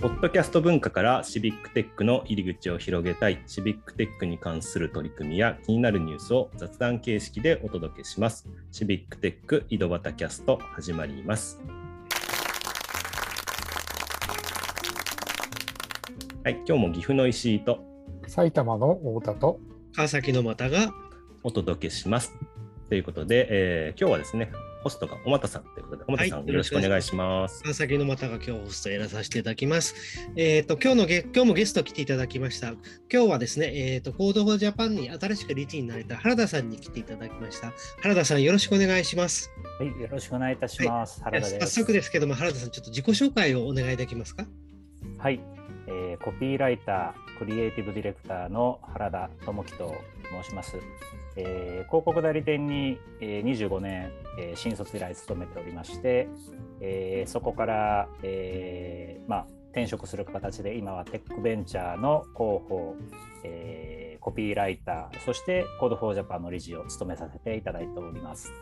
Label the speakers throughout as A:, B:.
A: ポッドキャスト文化からシビックテックの入り口を広げたい、シビックテックに関する取り組みや気になるニュースを雑談形式でお届けします。シビックテック井戸端キャスト始まります。はい、今日も岐阜の石井と
B: 埼玉の太田と
C: 川崎の又が
A: お届けします。ということで、えー、今日はですね、ホストがおまたさんということで、おまたさん、よろしくお願いします。
C: 川崎のまたが今日ホストやらさせていただきます。えっ、ー、と、今日のゲ今日もゲスト来ていただきました。今日はですね、えっ、ー、と、 Code for Japan に新しく理事になれた原田さんに来ていただきました。原田さん、よろしくお願いします。
D: はい、よろしくお願いいたします。はい、
C: 早速ですけども、原田さん、ちょっと自己紹介をお願いできますか？
D: はい、えー、コピーライター、クリエイティブディレクターの原田智樹と申します。えー、広告代理店に、えー、25年、えー、新卒以来勤めておりまして、えー、そこから、えーまあ、転職する形で今はテックベンチャーの広報、えー、コピーライターそして Code for Japan の理事を務めさせていただいております。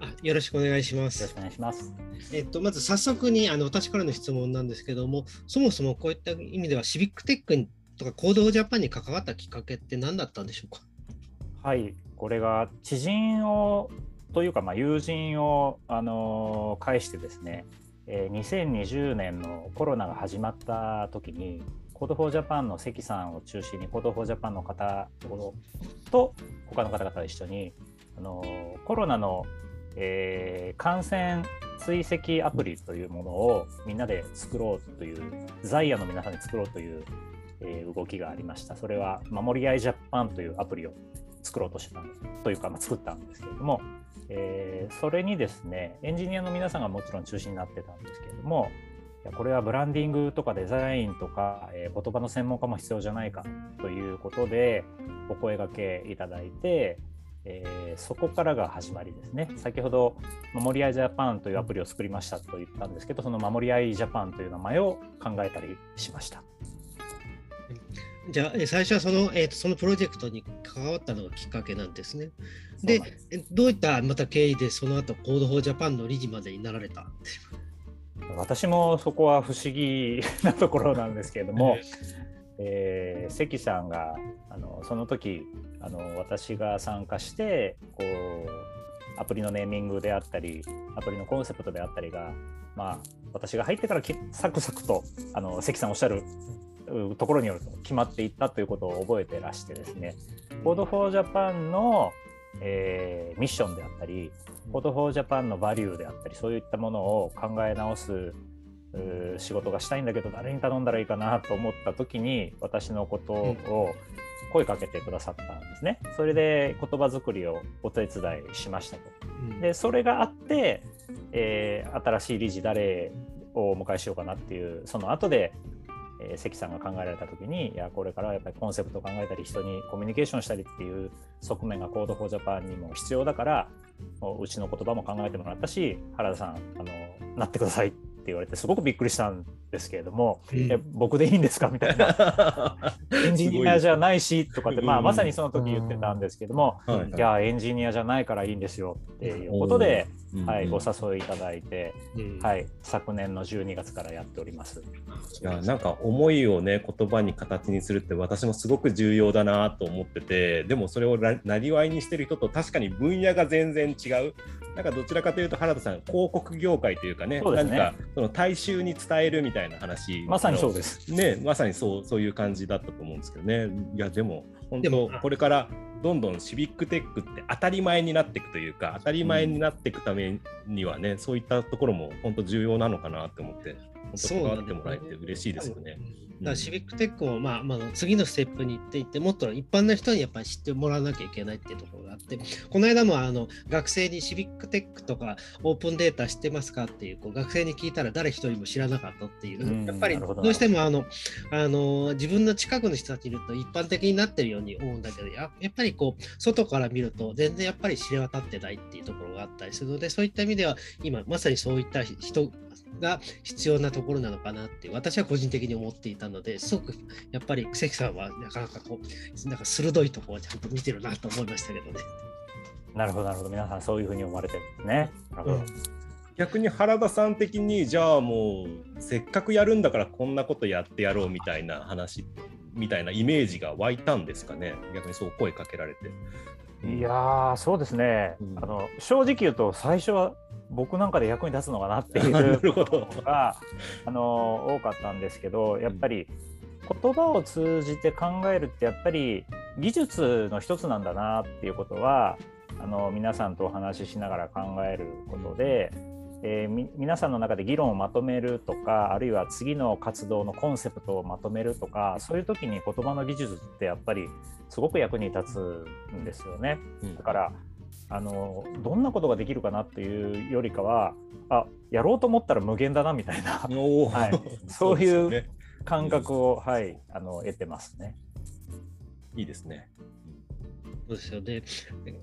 C: あよろしくお願いします。
D: よろしくお願いします。
C: えっと、まず早速にあの私からの質問なんですけども、そもそもこういった意味ではシビックテックとか Code Japan に関わったきっかけって何だったんでしょうか？
D: はいこれが知人をというかまあ友人をあの介してですね、えー、2020年のコロナが始まった時に Code for Japan の関さんを中心に Code for Japan の方と他の方々と一緒にあのコロナの、えー、感染追跡アプリというものをみんなで作ろうという在野の皆さんに作ろうというえ、動きがありました。それは、守り合いジャパンというアプリを作ろうとしてたんですというか、まあ、作ったんですけれども、えー、それにですね、エンジニアの皆さんがもちろん中心になってたんですけれども、これはブランディングとかデザインとか、えー、言葉の専門家も必要じゃないかということでお声がけいただいて、えー、そこからが始まりですね。先ほど、守り合いジャパンというアプリを作りましたと言ったんですけど、その守り合いジャパンという名前を考えたりしました。
C: じゃあ、最初はその,、えーと、そのプロジェクトに関わったのがきっかけなんですね。でどういったまた経緯でその後 Code for Japan の理事までになられた？
D: 私もそこは不思議なところなんですけれども、えー、関さんがあのその時あの私が参加してこうアプリのネーミングであったりアプリのコンセプトであったりが、まあ、私が入ってからサクサクとあの関さんおっしゃるところによると決まっていったということを覚えてらしてですね、 Code for Japan の、えー、ミッションであったり、 Code for Japan のバリューであったり、そういったものを考え直す仕事がしたいんだけど、誰に頼んだらいいかなと思った時に、私のことを声かけてくださったんですね。それで言葉作りをお手伝いしましたと。で、それがあって、えー、新しい理事誰をお迎えしようかなっていう、その後でえー、関さんが考えられた時にいやこれからはやっぱりコンセプトを考えたり人にコミュニケーションしたりっていう側面が Code for Japan にも必要だからうちの言葉も考えてもらったし原田さんあのなってくださいって言われてすごくびっくりしたんですけれども、うん、え僕でいいんですか？みたいな。エンジニアじゃないしとかって、まあ、まさにその時言ってたんですけども、うん、いやエンジニアじゃないからいいんですよっていうことで、はい、ご誘いいただいて、はい、昨年の12月からやっております。
A: いやなんか思いをね言葉に形にするって私もすごく重要だなと思っててでもそれをなりわいにしてる人と確かに分野が全然違う。なんかどちらかというと原田さん広告業界というかね、ね、なんかその大衆に伝えるみたいな話。
D: まさにそうです。
A: ねまさにそうそういう感じだったと思うんですけどね。いやでも本当これからどんどんシビックテックって当たり前になっていくというか当たり前になっていくためにはね、うん、そういったところも本当重要なのかなと思って本当関わってもらえて嬉しいですよね。
C: だからシビックテックも、まあまあ、次のステップに行っていってもっと一般の人にやっぱり知ってもらわなきゃいけないっていうところがあってこの間もあの学生にシビックテックとかオープンデータ知ってますかっていうこう学生に聞いたら誰一人も知らなかったっていう、やっぱりどうしてもあのあの自分の近くの人たちいると一般的になってるように思うんだけどややっぱりこう外から見ると全然やっぱり知れ渡ってないっていうところがあったりするのでそういった意味では今まさにそういった人が必要なところなのかなって私は個人的に思っていたのですごくやっぱり関さんはなかなかこうなんか鋭いところをちゃんと見てるなと思いましたけどね。
D: なるほどなるほど皆さんそういうふうに思われてるんですね。なるほど、うん
A: 逆に原田さん的にじゃあもうせっかくやるんだからこんなことやってやろうみたいな話みたいなイメージが湧いたんですかね逆にそう声かけられて。
D: いやーそうですね、
A: うん。
D: あの正直言うと最初は僕なんかで役に立つのかなっていう ことがあの多かったんですけどやっぱり言葉を通じて考えるってやっぱり技術の一つなんだなっていうことはあの皆さんとお話ししながら考えることで、えーみ皆さんの中で議論をまとめるとかあるいは次の活動のコンセプトをまとめるとかそういう時に言葉の技術ってやっぱりすごく役に立つんですよね。
A: うん
D: だからあのどんなことができるかなっていうよりかはあやろうと思ったら無限だなみたいな はい そういう感覚を、はい、あの得てますね。
A: いいですね。
C: そうですよね。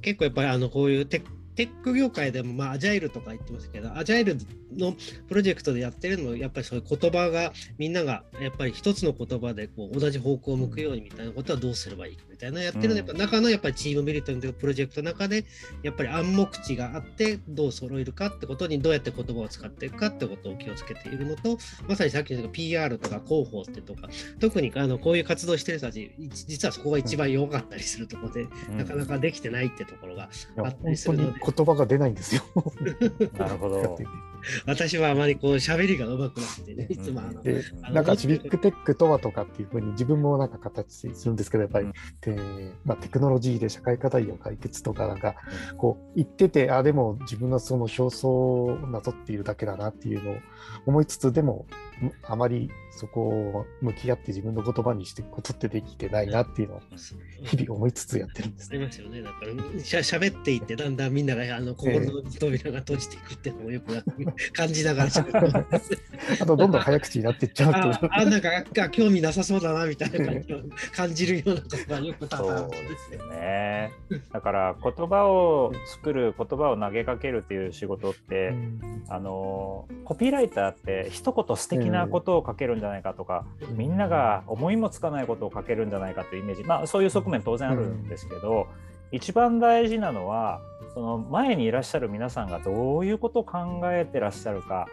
C: 結構やっぱりあのこういうテッテック業界でも、まあ、アジャイルとか言ってますけど、アジャイルのプロジェクトでやってるのも、やっぱりそういう言葉が、みんながやっぱり一つの言葉でこう同じ方向を向くようにみたいなことはどうすればいい？かたいなやってるの、
D: うん
C: やっぱ中のやっぱりチームメリットのプロジェクトの中で、やっぱり暗黙知があって、どう揃えるかってことに、どうやって言葉を使っていくかってことを気をつけているのと、まさにさっきの PR とか広報ってとか、特にあのこういう活動してる人たち、実はそこが一番弱かったりするところで、
D: うん
C: なかなかできてないってところがあった
B: 本当に
C: りするので、
B: 言葉が出ないんですよ。
D: なるほど。
C: 私はあまりこう喋りが上手くなってね、いつもあの、
B: でなんかシビックテックとはとかっていうふうに自分もなんか形にするんですけどやっぱり、
D: うん。
B: でまあ、テクノロジーで社会課題を解決とかなんかこう言っててあでも自分のその表層をなぞっているだけだなっていうのを思いつつでもんあまりそこを向き合って自分の言葉にしていくことってできてないなっていうのを日々思いつつやってるんです
C: ありますよね。だからしゃ喋っていって、だんだんみんながあの心の扉が閉じていくっていうのもよく感じながら喋ってます。
B: あとどんどん早口になっていっちゃうと
C: ああ、なんかあ興味なさそうだなみたいな感じを感じるようなことがよく多々あ
D: そう
C: るん
D: で
C: です。よ
D: ね。だから言葉を作る言葉を投げかけるっていう仕事って、
B: うん
D: あのコピーライターって一言素敵なことを書けるんじゃないかとか、みんなが思いもつかないことを書けるんじゃないかというイメージ、まあ、そういう側面当然あるんですけど、一番大事なのはその前にいらっしゃる皆さんがどういうことを考えてらっしゃるか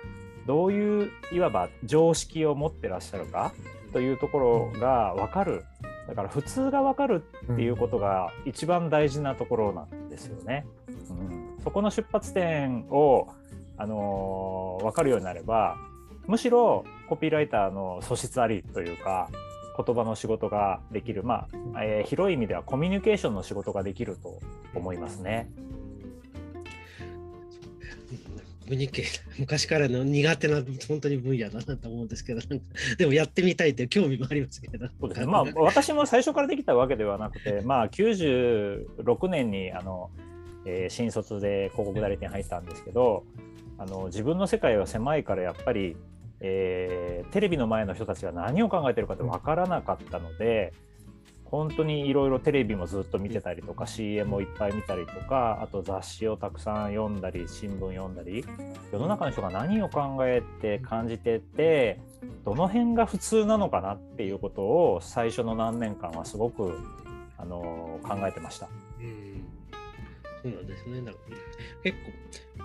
D: どういういわば常識を持ってらっしゃるかというところが分かる。だから普通が分かるっていうことが一番大事なところなんですよね。うん、そこの出発点を、あのー分かるようになればむしろコピーライターの素質ありというか言葉の仕事ができる、まあえー広い意味ではコミュニケーションの仕事ができると思いますね。
C: コミュニケーション昔からの苦手な本当に分野だなと思うんですけど、でもやってみたいという興味もありますけど。
D: そうですねまあ、私も最初からできたわけではなくて、まあ、96年にあの、えー新卒で広告代理店入ったんですけどあの自分の世界は狭いからやっぱり、えーテレビの前の人たちが何を考えてるかって分からなかったので本当にいろいろテレビもずっと見てたりとか CM をいっぱい見たりとかあと雑誌をたくさん読んだり新聞読んだり世の中の人が何を考えて感じててどの辺が普通なのかなっていうことを最初の何年間はすごくあの考えてました。
C: うんそうなんですね。だか結構、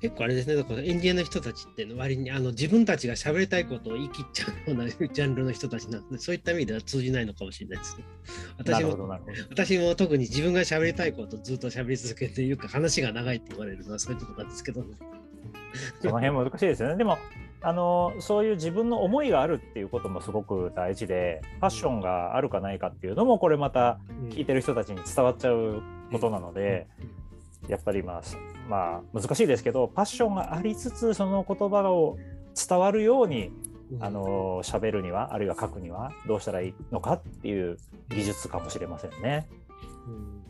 C: 結構あれですね、だからエンジニアの人たちって割にあの自分たちが喋りたいことを言い切っちゃうようなジャンルの人たちなので、そういった意味では通じないのかもしれないですね。
D: な
C: 私も。私も特に自分が喋りたいことをずっと喋り続けていうか、話が長いって言われるのはそういうとこなんですけど、ね、
D: その辺難しいですよね。でもあのそういう自分の思いがあるっていうこともすごく大事でパッションがあるかないかっていうのもこれまた聞いてる人たちに伝わっちゃうことなので、やっぱりまあ、まあ、難しいですけどパッションがありつつその言葉を伝わるようにあの喋るにはあるいは書くにはどうしたらいいのかっていう技術かもしれませんね。
C: うん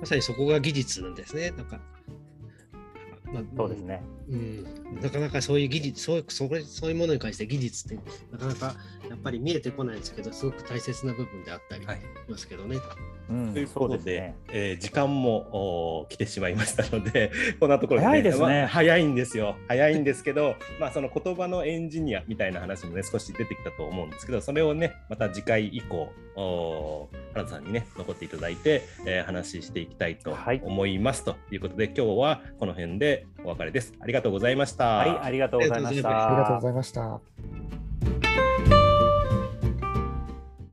C: まさにそこが技術なんですね。なんかまあ
D: そうですね。
C: うん、なかなかそういう技術そういうそれそういうものに関して技術ってなかなかぱり見えてこないんですけどすごく大切な部分であったりし
A: はい
C: ますけどね。
D: うん
A: ということで、
D: ね。
A: えー時間もお来てしまいましたので、こんなところ
D: 早いですね
A: まあ早いんですよ。早いんですけど、まあその言葉のエンジニアみたいな話もね、少し出てきたと思うんですけど、それをね、また次回以降、お原田さんにね、残っていただいて、えー話していきたいと
D: はい
A: 思います。ということで、今日はこの辺で、でお別れです。ありがとうございました。
D: はい、ありがとうございました。
B: ありがとうございました。